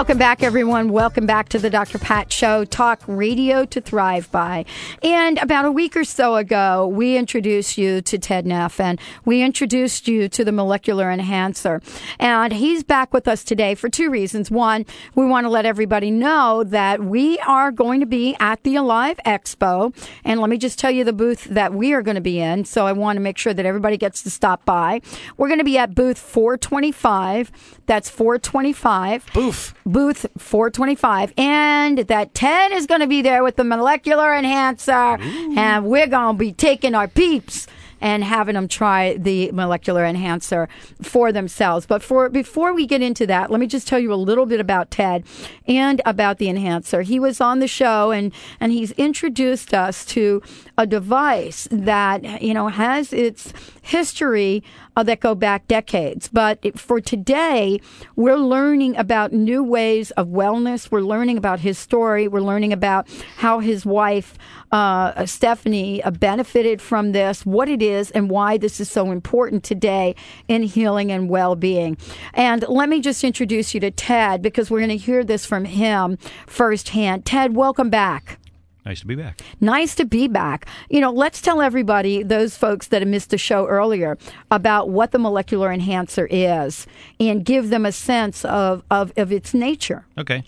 Welcome back, everyone. Welcome back to the Dr. Pat Show, talk radio to thrive by. And about a week or so ago, we introduced you to Ted Neff and we introduced you to the molecular enhancer. And he's back with us today for two reasons. One, we want to let everybody know that we are going to be at the Alive Expo. And let me just tell you the booth that we are going to be in. So I want to make sure that everybody gets to stop by. We're going to be at booth 425. That's 425. Boof. Booth 425. And that Ted is going to be there with the molecular enhancer. And we're going to be taking our peeps and having them try the molecular enhancer for themselves. But for before we get into that, let me just tell you a little bit about Ted and about the enhancer. He was on the show and and he's introduced us to a device that you know has its history uh, that go back decades. But for today, we're learning about new ways of wellness. We're learning about his story. We're learning about how his wife, uh, Stephanie, uh, benefited from this, what it is, and why this is so important today in healing and well being. And let me just introduce you to Ted because we're going to hear this from him firsthand. Ted, welcome back. Nice to be back. Nice to be back. You know, let's tell everybody, those folks that have missed the show earlier, about what the molecular enhancer is and give them a sense of, of, of its nature. Okay.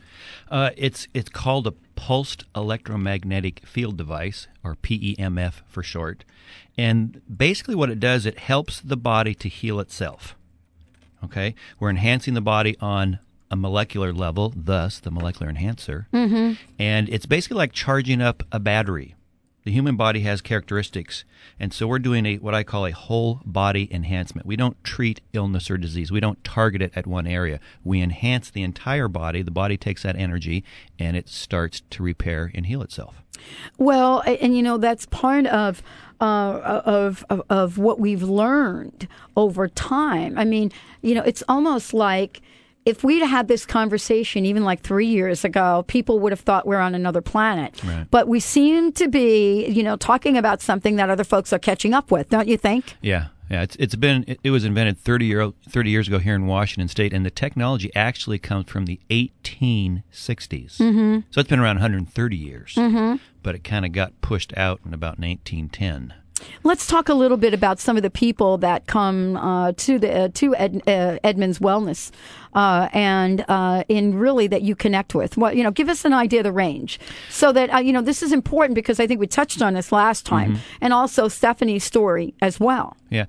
Uh, it's it's called a pulsed electromagnetic field device, or PEMF for short. And basically, what it does, it helps the body to heal itself. Okay, we're enhancing the body on a molecular level, thus the molecular enhancer. Mm-hmm. And it's basically like charging up a battery. The human body has characteristics, and so we're doing a what I call a whole body enhancement. We don't treat illness or disease. We don't target it at one area. We enhance the entire body. The body takes that energy and it starts to repair and heal itself. Well, and you know that's part of uh, of, of of what we've learned over time. I mean, you know, it's almost like if we'd had this conversation even like three years ago, people would have thought we're on another planet. Right. But we seem to be, you know, talking about something that other folks are catching up with, don't you think? Yeah, yeah. It's it's been it, was invented 30 year 30 years ago here in Washington State, and the technology actually comes from the 1860s. Mm-hmm. So it's been around 130 years, mm-hmm. but it kind of got pushed out in about 1910. Let's talk a little bit about some of the people that come uh, to the uh, to Ed, uh, Edmonds Wellness, uh, and uh, in really that you connect with. What you know, give us an idea of the range, so that uh, you know this is important because I think we touched on this last time, and also Stephanie's story as well. Yeah.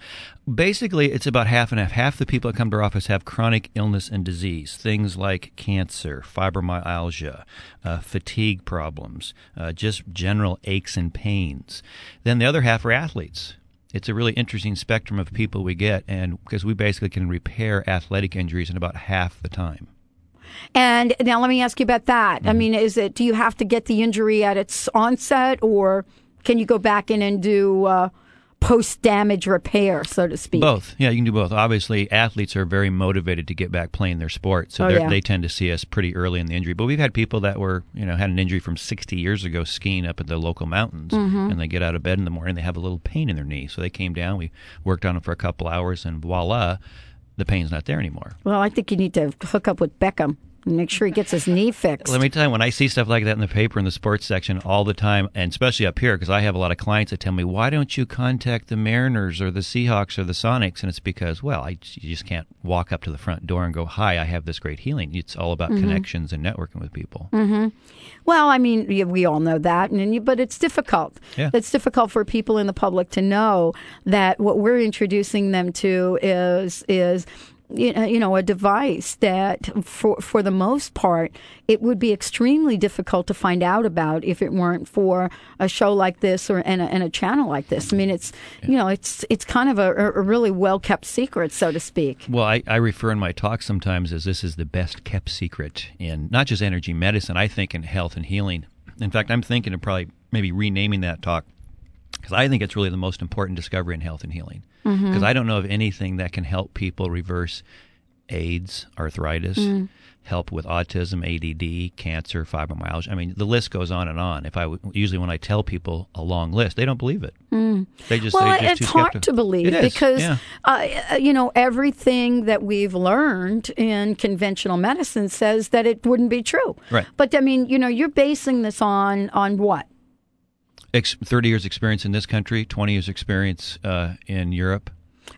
Basically, it's about half and half. Half the people that come to our office have chronic illness and disease, things like cancer, fibromyalgia, uh, fatigue problems, uh, just general aches and pains. Then the other half are athletes. It's a really interesting spectrum of people we get, and because we basically can repair athletic injuries in about half the time. And now let me ask you about that. Mm-hmm. I mean, is it do you have to get the injury at its onset, or can you go back in and do uh, post damage repair, so to speak? Both. Yeah, you can do both. Obviously, athletes are very motivated to get back playing their sport, so Oh, yeah. they tend to see us pretty early in the injury. But we've had people that were, you know, had an injury from 60 years ago skiing up at the local mountains, Mm-hmm. and they get out of bed in the morning, they have a little pain in their knee. So they came down, we worked on them for a couple hours, and voila, the pain's not there anymore. Well, I think you need to hook up with Beckham make sure he gets his knee fixed. Let me tell you, when I see stuff like that in the paper in the sports section all the time, and especially up here, because I have a lot of clients that tell me, "Why don't you contact the Mariners or the Seahawks or the Sonics?" And it's because, well, I you just can't walk up to the front door and go, "Hi, I have this great healing." It's all about mm-hmm. connections and networking with people. Mm-hmm. Well, I mean, we all know that, and but it's difficult. Yeah. It's difficult for people in the public to know that what we're introducing them to is is Uh, you know, a device that for for the most part it would be extremely difficult to find out about if it weren't for a show like this or and a, and a channel like this. I mean, it's you know it's it's kind of a, a really well kept secret, so to speak. Well, I, I refer in my talk sometimes as this is the best kept secret in not just energy medicine, I think in health and healing. In fact, I'm thinking of probably maybe renaming that talk because I think it's really the most important discovery in health and healing. Mm-hmm. Because I don't know of anything that can help people reverse AIDS, arthritis, mm. help with autism, ADD, cancer, fibromyalgia. I mean, the list goes on and on. If I w- usually when I tell people a long list, they don't believe it. Mm. They just Well, they just it's hard to believe because yeah. Uh, uh, you know everything that we've learned in conventional medicine says that it wouldn't be true. Right. But I mean, you know, you're basing this on on what? Ex- 30 years experience in this country, 20 years experience uh, in Europe.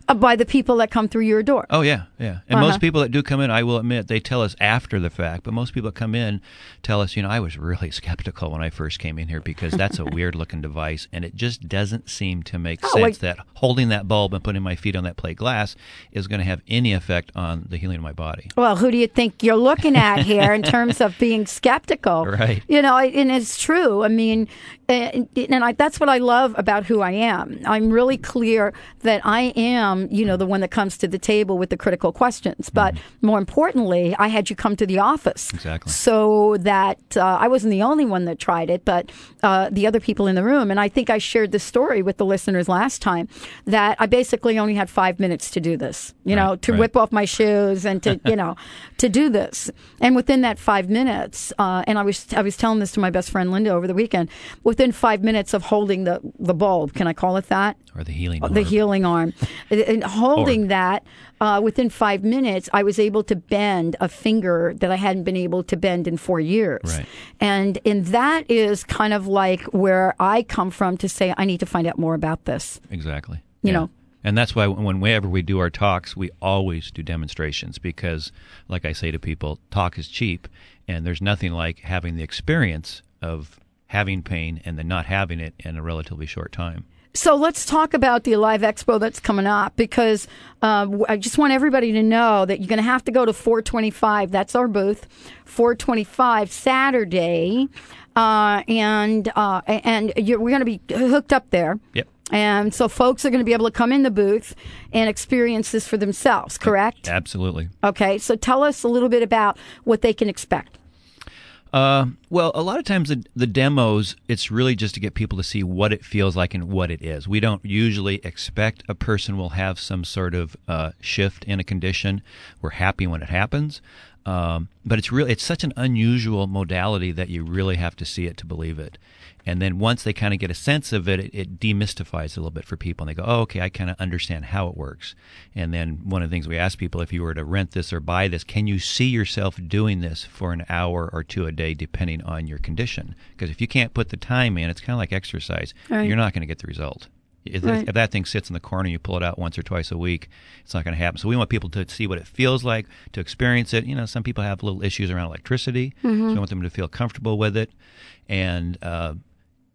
Uh, by the people that come through your door. Oh yeah, yeah. And Uh-huh. most people that do come in, I will admit, they tell us after the fact. But most people that come in tell us, you know, I was really skeptical when I first came in here because that's a weird looking device, and it just doesn't seem to make Oh, sense like- that holding that bulb and putting my feet on that plate glass is going to have any effect on the healing of my body. Well, who do you think you're looking at here in terms of being skeptical? Right. You know, and it's true. I mean, and, and I, that's what I love about who I am. I'm really clear that I am, you know, the one that comes to the table with the critical questions. But more importantly, I had you come to the office. Exactly. So that uh, I wasn't the only one that tried it, but uh, the other people in the room. And I think I shared this story with the listeners last time that I basically only had five minutes to do this, you know, to right. whip off my shoes and to, you know, to do this. And within that five minutes, uh, and I was I was telling this to my best friend Linda over the weekend. Within five minutes of holding the the bulb, can I call it that? Or the healing. Arm. The healing arm. And holding Orb. that, uh, within five minutes, I was able to bend a finger that I hadn't been able to bend in four years. Right. And and that is kind of like where I come from to say I need to find out more about this. Exactly. You Yeah. know. And that's why whenever we do our talks, we always do demonstrations because, like I say to people, talk is cheap, and there's nothing like having the experience of having pain and then not having it in a relatively short time. So let's talk about the Alive Expo that's coming up because uh, I just want everybody to know that you're going to have to go to 425. That's our booth, 425 Saturday, uh, and uh, and you're, we're going to be hooked up there. Yep. And so folks are going to be able to come in the booth and experience this for themselves, correct? Absolutely. Okay, so tell us a little bit about what they can expect. Uh, well, a lot of times the, the demos, it's really just to get people to see what it feels like and what it is. We don't usually expect a person will have some sort of uh, shift in a condition. We're happy when it happens, um, but it's really it's such an unusual modality that you really have to see it to believe it. And then once they kind of get a sense of it, it, it demystifies a little bit for people, and they go, "Oh, okay, I kind of understand how it works." And then one of the things we ask people, if you were to rent this or buy this, can you see yourself doing this for an hour or two a day, depending on your condition? Because if you can't put the time in, it's kind of like exercise. Right. You're not going to get the result. If, Right. if that thing sits in the corner and you pull it out once or twice a week, it's not going to happen. So we want people to see what it feels like, to experience it. You know, some people have little issues around electricity, so we want them to feel comfortable with it, and uh,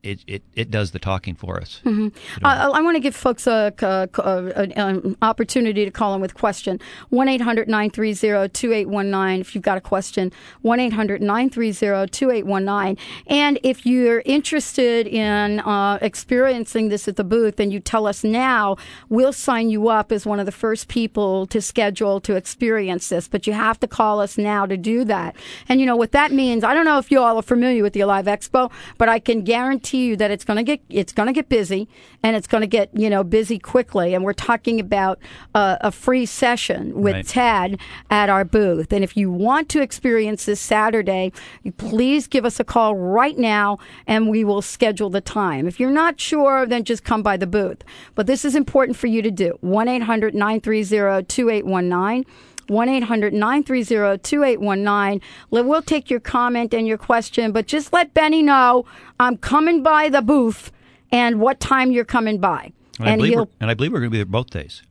it, it it does the talking for us. Uh, I want to give folks a, a- a- an opportunity to call in with question. 1 800 930 2819 if you've got a question. 1 800 930 2819. And if you're interested in uh, experiencing this at the booth and you tell us now, we'll sign you up as one of the first people to schedule to experience this. But you have to call us now to do that. And you know what that means? I don't know if you all are familiar with the Alive Expo, but I can guarantee you that it's going to get it's going to get busy and it's going to get you know busy quickly. And we're talking about uh, a free session with Right. Ted at our booth. And if you want to experience this Saturday, please give us a call right now and we will schedule the time. If you're not sure, then just come by the booth. But this is important for you to do. 1 800 930 2819. 1 800 930 2819. We'll take your comment and your question, but just let Benny know I'm coming by the booth and what time you're coming by. And, I believe we're, and I believe we're going to be there both days.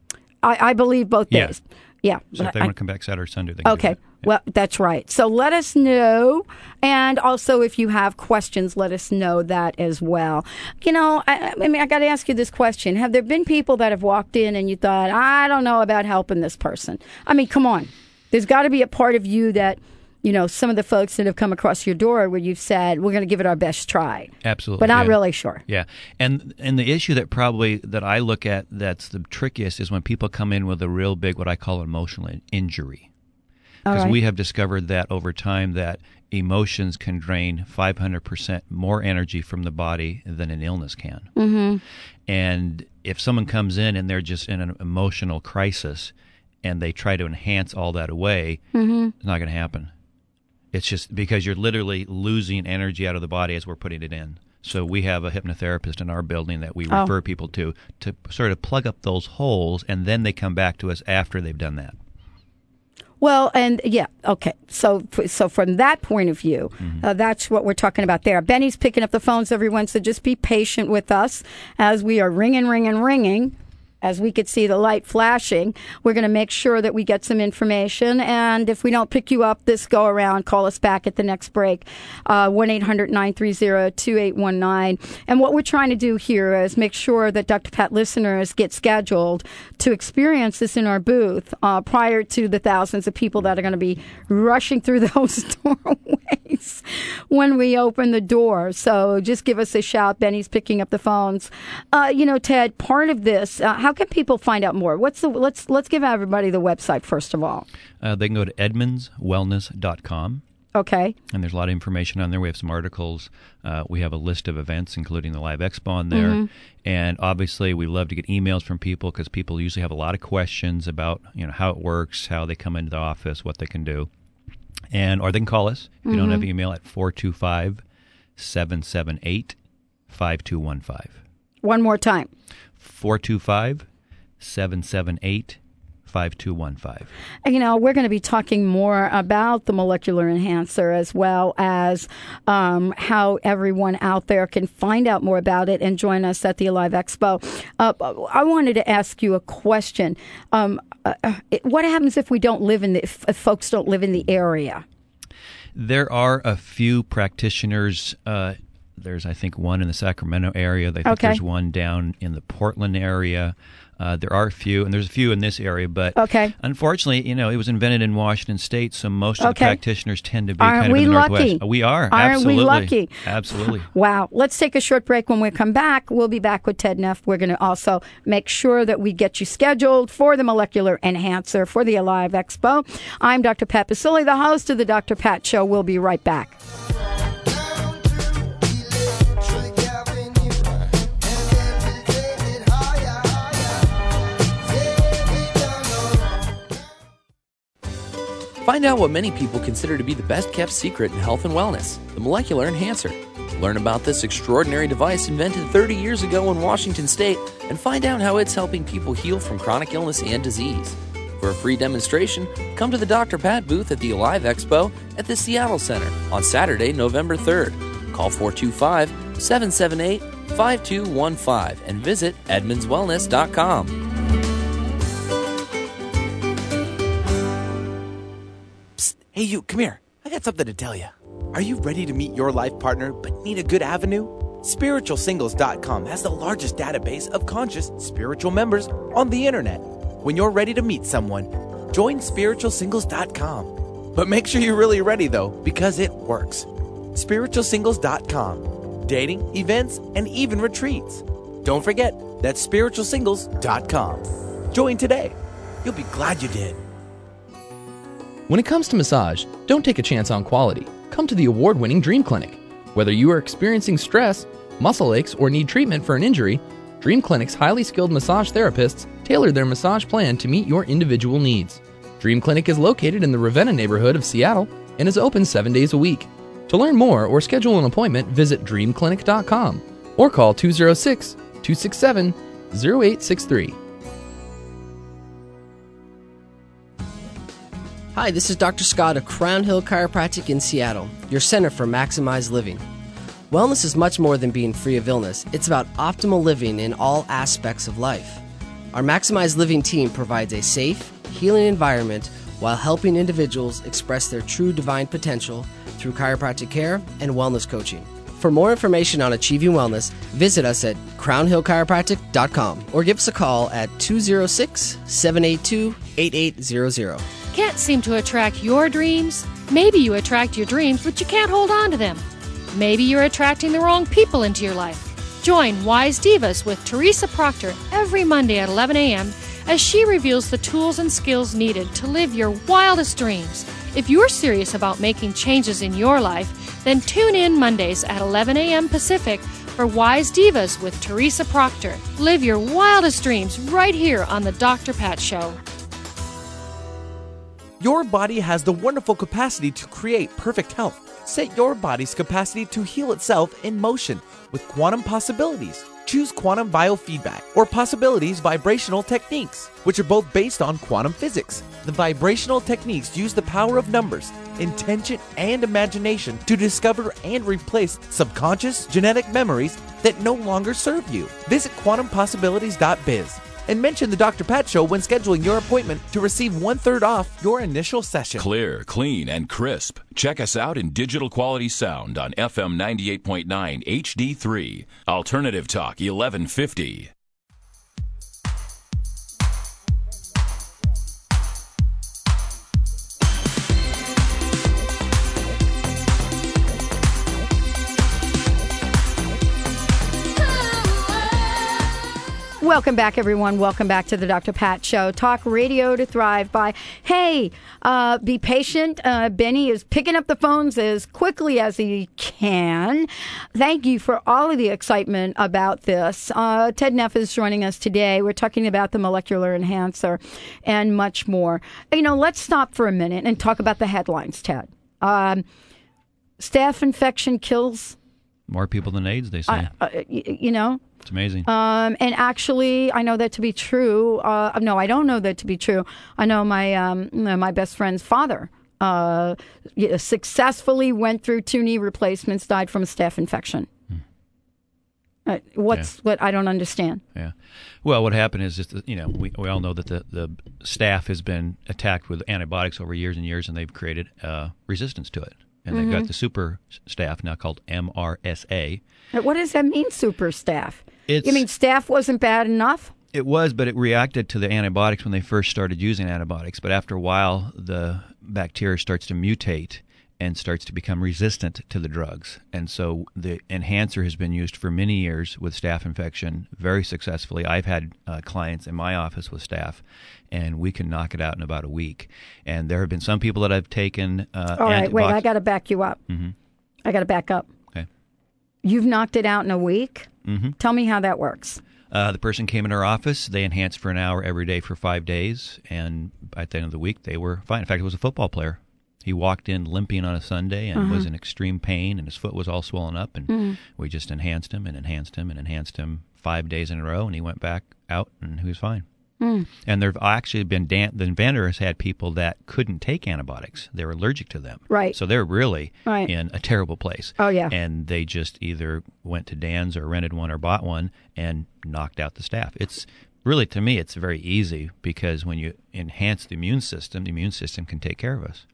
I, I believe both Yeah. days. Yeah. So if they I- want to come back Saturday or Sunday, they can do Okay. Well, that's right. So let us know. And also, if you have questions, let us know that as well. You know, I, I mean, I got to ask you this question Have there been people that have walked in and you thought, I don't know about helping this person? I mean, come on. There's got to be a part of you that, you know, some of the folks that have come across your door where you've said, we're going to give it our best try. Absolutely. But not yeah. really sure. Yeah, and and the issue that probably that I look at that's the trickiest is when people come in with a real big what I call emotional injury. Because right. we have discovered that over time that emotions can drain 500% more energy from the body than an illness can. Mm-hmm. And if someone comes in and they're just in an emotional crisis and they try to enhance all that away, Mm-hmm. it's not going to happen. It's just because you're literally losing energy out of the body as we're putting it in. So we have a hypnotherapist in our building that we Oh. refer people to to sort of plug up those holes, and then they come back to us after they've done that. Well, and yeah, okay. So, so from that point of view, uh, that's what we're talking about there. Benny's picking up the phones, everyone. So just be patient with us as we are ringing, ringing, ringing. As we could see the light flashing, we're going to make sure that we get some information. And if we don't pick you up this go around, call us back at the next break. Uh, 1 800 930 2819. And what we're trying to do here is make sure that Dr. Pat listeners get scheduled to experience this in our booth uh, prior to the thousands of people that are going to be rushing through those doorways when we open the door. So just give us a shout. Benny's picking up the phones. Uh, you know, Ted, part of this, uh, how can people find out more? What's the let's let's give everybody the website first of all. Uh, they can go to edmondswellness.com. Okay. and there's a lot of information on there. We have some articles. Uh, we have a list of events, including the live expo on there. And obviously, we love to get emails from people because people usually have a lot of questions about you know how it works, how they come into the office, what they can do, and or they can call us if you don't have email at 425 778 5215. One more time. 425 778 5215. You know, we're going to be talking more about the molecular enhancer as well as um, how everyone out there can find out more about it and join us at the Alive Expo. Uh, I wanted to ask you a question. Um, uh, uh, what happens if we don't live in the, if, if folks don't live in the area? There are a few practitioners. Uh, there's, I think, one in the Sacramento area. I think Okay. there's one down in the Portland area. Uh, there are a few, and there's a few in this area, but Okay. unfortunately, you know, it was invented in Washington State, so most of Okay. the practitioners tend to be Aren't kind of we in the Northwest. lucky? Uh, We are. Aren't we lucky? Absolutely. Wow. Let's take a short break. When we come back, we'll be back with Ted Neff. We're going to also make sure that we get you scheduled for the molecular enhancer for the Alive Expo. I'm Dr. Pat Baccili, the host of the Dr. Pat Show. We'll be right back. Find out what many people consider to be the best kept secret in health and wellness the molecular enhancer. Learn about this extraordinary device invented 30 years ago in Washington state and find out how it's helping people heal from chronic illness and disease. For a free demonstration, come to the Dr. Pat booth at the Alive Expo at the Seattle Center on Saturday, November 3rd. Call 425 778 5215 and visit edmondswellness.com. hey, you, come here. I got something to tell you. Are you ready to meet your life partner but need a good avenue? SpiritualSingles.com has the largest database of conscious spiritual members on the internet. When you're ready to meet someone, join SpiritualSingles.com. But make sure you're really ready though, because it works. SpiritualSingles.com. Dating, events, and even retreats. Don't forget, that's SpiritualSingles.com. Join today. You'll be glad you did. When it comes to massage, don't take a chance on quality. Come to the award winning Dream Clinic. Whether you are experiencing stress, muscle aches, or need treatment for an injury, Dream Clinic's highly skilled massage therapists tailor their massage plan to meet your individual needs. Dream Clinic is located in the Ravenna neighborhood of Seattle and is open seven days a week. To learn more or schedule an appointment, visit dreamclinic.com or call 206 267 0863. Hi, this is Dr. Scott of Crown Hill Chiropractic in Seattle, your center for maximized living. Wellness is much more than being free of illness, it's about optimal living in all aspects of life. Our Maximized Living team provides a safe, healing environment while helping individuals express their true divine potential through chiropractic care and wellness coaching. For more information on achieving wellness, visit us at crownhillchiropractic.com or give us a call at 206 782 8800. Can't seem to attract your dreams? Maybe you attract your dreams, but you can't hold on to them. Maybe you're attracting the wrong people into your life. Join Wise Divas with Teresa Proctor every Monday at 11 a.m. as she reveals the tools and skills needed to live your wildest dreams. If you're serious about making changes in your life, then tune in Mondays at 11 a.m. Pacific for Wise Divas with Teresa Proctor. Live your wildest dreams right here on The Dr. Pat Show. Your body has the wonderful capacity to create perfect health. Set your body's capacity to heal itself in motion with quantum possibilities. Choose quantum biofeedback or possibilities vibrational techniques, which are both based on quantum physics. The vibrational techniques use the power of numbers, intention, and imagination to discover and replace subconscious genetic memories that no longer serve you. Visit quantumpossibilities.biz and mention the Dr. Pat Show when scheduling your appointment to receive one third off your initial session. Clear, clean, and crisp. Check us out in digital quality sound on FM 98.9 HD3. Alternative Talk 1150. Welcome back, everyone. Welcome back to the Dr. Pat Show. Talk radio to thrive by. Hey, uh, be patient. Uh, Benny is picking up the phones as quickly as he can. Thank you for all of the excitement about this. Uh, Ted Neff is joining us today. We're talking about the molecular enhancer and much more. You know, let's stop for a minute and talk about the headlines, Ted. Um, staph infection kills. More people than AIDS, they say. Uh, y- you know, it's amazing. um, and actually, I know that to be true. Uh, no, I don't know that to be true. I know my um, my best friend's father uh, successfully went through two knee replacements, died from a staph infection. Uh, what's what I don't understand. Yeah. Well, what happened is just you know we we all know that the the staph has been attacked with antibiotics over years and years, and they've created uh, resistance to it. And they've got mm-hmm. the super staph now called MRSA. What does that mean, super staph? It's- you mean staph wasn't bad enough? It was, but it reacted to the antibiotics when they first started using antibiotics. But after a while, the bacteria starts to mutate and starts to become resistant to the drugs. And so the enhancer has been used for many years with staph infection very successfully. I've had uh, clients in my office with staph, and we can knock it out in about a week. And there have been some people that I've taken. Uh, All right, wait, I got to back you up. I got to back up. Okay. You've knocked it out in a week. Mm-hmm. Tell me how that works. Uh, the person came in our office. They enhanced for an hour every day for five days, and at the end of the week, they were fine. In fact, it was a football player. He walked in limping on a Sunday and was uh-huh. in extreme pain, and his foot was all swollen up. And mm-hmm. we just enhanced him and enhanced him and enhanced him five days in a row, and he went back out and he was fine. Mm. And there've actually been Dan- the inventor has had people that couldn't take antibiotics; they were allergic to them. Right. So they're really Right. in a terrible place. Oh, yeah. And they just either went to Dan's or rented one or bought one and knocked out the staph. It's really to me, it's very easy because when you enhance the immune system, the immune system can take care of us.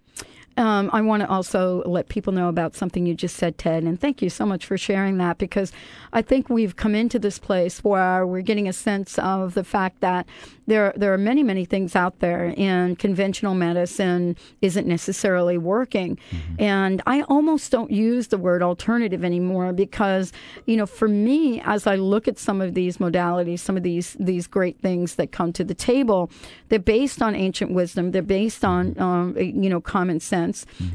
Um, I want to also let people know about something you just said, Ted, and thank you so much for sharing that because I think we've come into this place where we're getting a sense of the fact that there there are many many things out there, and conventional medicine isn't necessarily working. And I almost don't use the word alternative anymore because you know, for me, as I look at some of these modalities, some of these these great things that come to the table, they're based on ancient wisdom. They're based on um, you know common sense.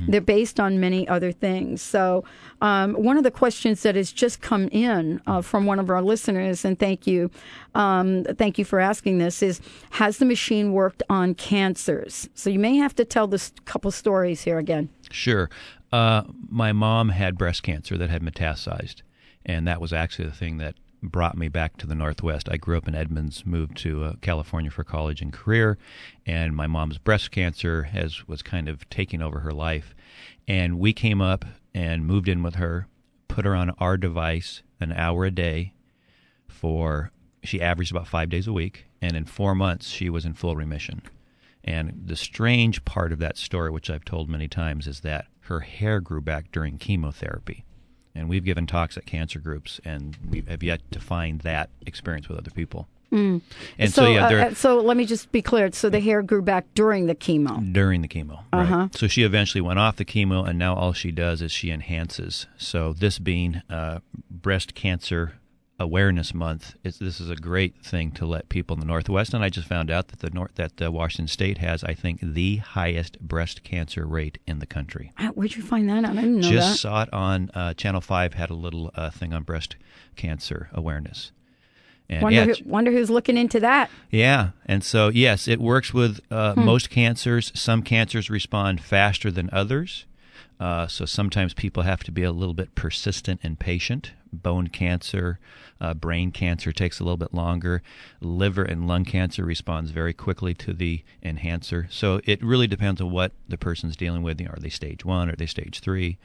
They're based on many other things. So, um, one of the questions that has just come in uh, from one of our listeners, and thank you, um, thank you for asking this, is has the machine worked on cancers? So you may have to tell this couple stories here again. Sure. Uh, my mom had breast cancer that had metastasized, and that was actually the thing that brought me back to the Northwest. I grew up in Edmonds, moved to uh, California for college and career, and my mom's breast cancer has was kind of taking over her life. And we came up and moved in with her, put her on our device an hour a day for she averaged about five days a week, and in four months she was in full remission. And the strange part of that story, which I've told many times, is that her hair grew back during chemotherapy. And we've given talks at cancer groups, and we have yet to find that experience with other people. And so, yeah, uh, uh, so let me just be clear. So the hair grew back during the chemo. during the chemo. Right. So she eventually went off the chemo, and now all she does is she enhances. So this being uh, Breast Cancer Awareness Month, it's, this is a great thing to let people in the Northwest. And I just found out that the North that uh, Washington State has, I think, the highest breast cancer rate in the country. Ah, Where'd you find that? out? I didn't know Just that. saw it on uh, Channel Five. Had a little uh, thing on breast cancer awareness. And Wonder, yeah, who, wonder who's looking into that. yeah, and so yes, it works with uh, Hmm. most cancers. Some cancers respond faster than others. Uh, so sometimes people have to be a little bit persistent and patient. Bone cancer, uh, brain cancer takes a little bit longer. Liver and lung cancer responds very quickly to the enhancer. So it really depends on what the person's dealing with. You know, are they stage one? Are they stage three?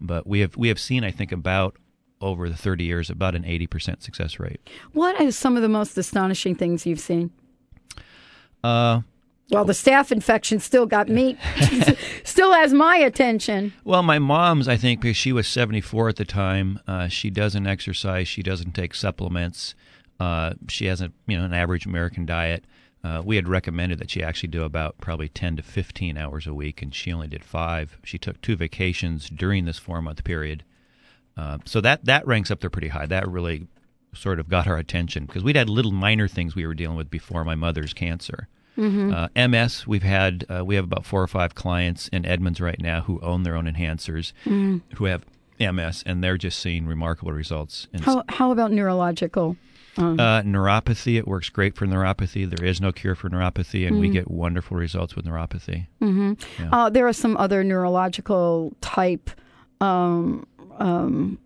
But we have we have seen, I think, about over the 30 years, about an 80% success rate. What are some of the most astonishing things you've seen? Uh, well, the staph infection still got me, still has my attention. Well, my mom's, I think, because she was 74 at the time, uh, she doesn't exercise, she doesn't take supplements, uh, she has a you know an average American diet. Uh, we had recommended that she actually do about probably 10 to 15 hours a week, and she only did five. She took two vacations during this four month period. Uh, so that, that ranks up there pretty high. That really sort of got our attention because we'd had little minor things we were dealing with before my mother's cancer. Mm-hmm. Uh, MS, we've had uh, we have about four or five clients in Edmonds right now who own their own enhancers, mm. who have MS, and they're just seeing remarkable results. how how about neurological? Um, uh, neuropathy, it works great for neuropathy. There is no cure for neuropathy, and mm-hmm. we get wonderful results with neuropathy. Mm-hmm. Yeah. Uh, there are some other neurological type um, um,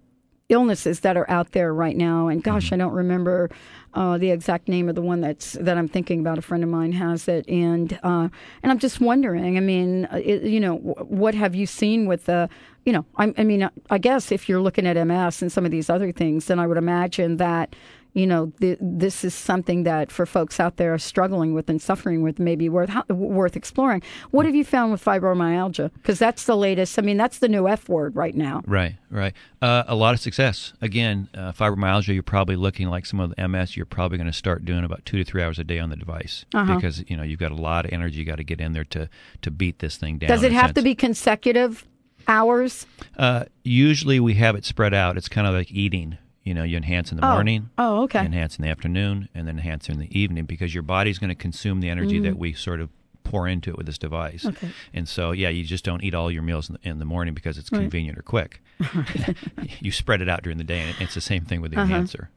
illnesses that are out there right now. And gosh, mm-hmm. I don't remember uh, the exact name of the one that's that I'm thinking about. A friend of mine has it, and uh, and I'm just wondering. I mean, uh, it, you know, what have you seen with the you know, I, I, mean, I guess if you're looking at MS and some of these other things, then I would imagine that you know, th- this is something that for folks out there struggling with and suffering with may be worth worth exploring. What have you found with fibromyalgia? Because that's the latest. I mean, that's the new F word right now. Right, right. Uh, a lot of success. Again, uh, fibromyalgia. You're probably looking like some of the MS. You're probably going to start doing about two to three hours a day on the device uh-huh. because you know you've got a lot of energy. You got to get in there to to beat this thing down. Does it have sense. to be consecutive? hours? Uh, usually we have it spread out. It's kind of like eating. You know, you enhance in the oh. morning. Oh, okay. Enhance in the afternoon, and then enhance in the evening because your body's going to consume the energy mm. that we sort of pour into it with this device. Okay. And so, yeah, you just don't eat all your meals in the, in the morning because it's right. convenient or quick. you spread it out during the day, and it's the same thing with the uh-huh. enhancer.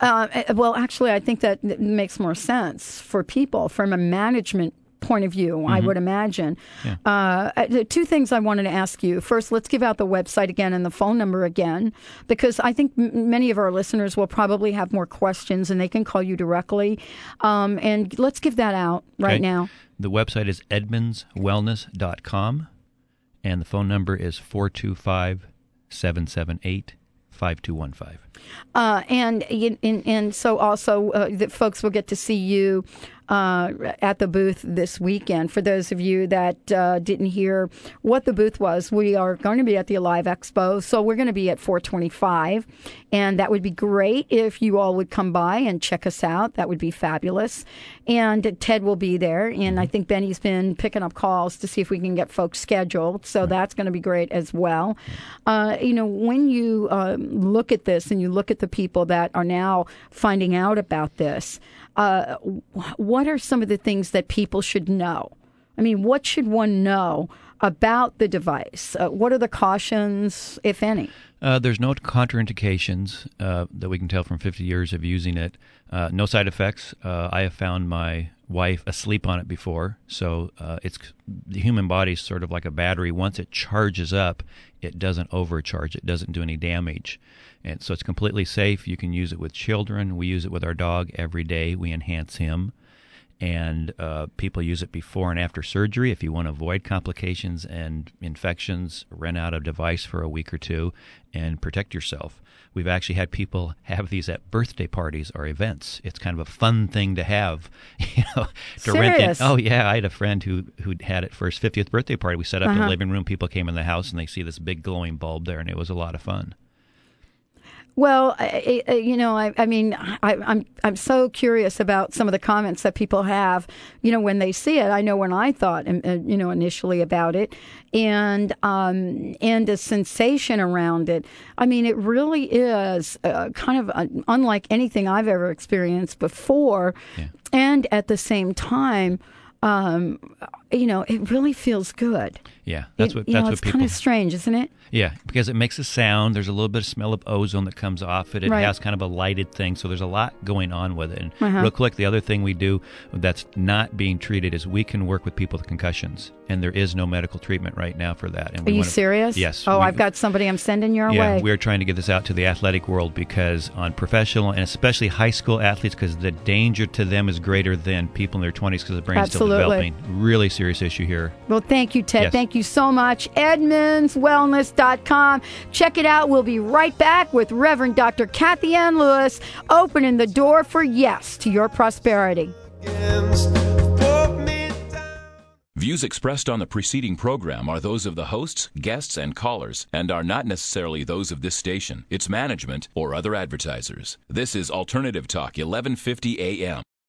Uh, eh, well, actually, I think that makes more sense for people from a management point of view, mm-hmm. I would imagine. Yeah. Uh, uh two things I wanted to ask you. First, let's give out the website again and the phone number again, because I think m- many of our listeners will probably have more questions and they can call you directly. Um, and let's give that out right okay. now. The website is edmondswellness.com, and the phone number is 425 778 5215. Uh, and, and and so also uh, the folks will get to see you uh, at the booth this weekend. For those of you that uh, didn't hear what the booth was, we are going to be at the Alive Expo. So we're going to be at 425. And that would be great if you all would come by and check us out. That would be fabulous. And Ted will be there. And I think Benny's been picking up calls to see if we can get folks scheduled. So that's going to be great as well. Uh, you know, when you um, look at this and you look at the people that are now finding out about this, uh, what are some of the things that people should know? I mean, what should one know about the device? Uh, what are the cautions, if any? Uh, there's no contraindications uh, that we can tell from 50 years of using it. Uh, no side effects. Uh, I have found my wife asleep on it before, so uh, it's the human body is sort of like a battery. Once it charges up, it doesn't overcharge. It doesn't do any damage, and so it's completely safe. You can use it with children. We use it with our dog every day. We enhance him and uh, people use it before and after surgery. If you want to avoid complications and infections, rent out a device for a week or two and protect yourself. We've actually had people have these at birthday parties or events. It's kind of a fun thing to have, you know, to Serious? rent it. Oh yeah, I had a friend who who had it for his 50th birthday party. We set up uh-huh. the living room. People came in the house and they see this big glowing bulb there, and it was a lot of fun. Well, I, I, you know, I, I mean, I, am I'm, I'm so curious about some of the comments that people have. You know, when they see it, I know when I thought, you know, initially about it, and um, and the sensation around it. I mean, it really is uh, kind of uh, unlike anything I've ever experienced before, yeah. and at the same time. Um, you know, it really feels good. Yeah, that's what you that's know, what it's people. kind of strange, isn't it? Yeah, because it makes a sound. There's a little bit of smell of ozone that comes off it. It Right. has kind of a lighted thing, so there's a lot going on with it. And Uh-huh. real quick, the other thing we do that's not being treated is we can work with people with concussions, and there is no medical treatment right now for that. And Are you wanna- serious? Yes. Oh, we- I've got somebody I'm sending your Yeah, way. we're trying to get this out to the athletic world because on professional and especially high school athletes, because the danger to them is greater than people in their 20s because the brain's still Absolutely. developing. Really serious issue here. Well, thank you, Ted. Yes. Thank you so much. EdmondsWellness.com. Check it out. We'll be right back with Reverend Dr. Kathy Ann Lewis, opening the door for yes to your prosperity. Views expressed on the preceding program are those of the hosts, guests, and callers, and are not necessarily those of this station, its management, or other advertisers. This is Alternative Talk, 1150 AM.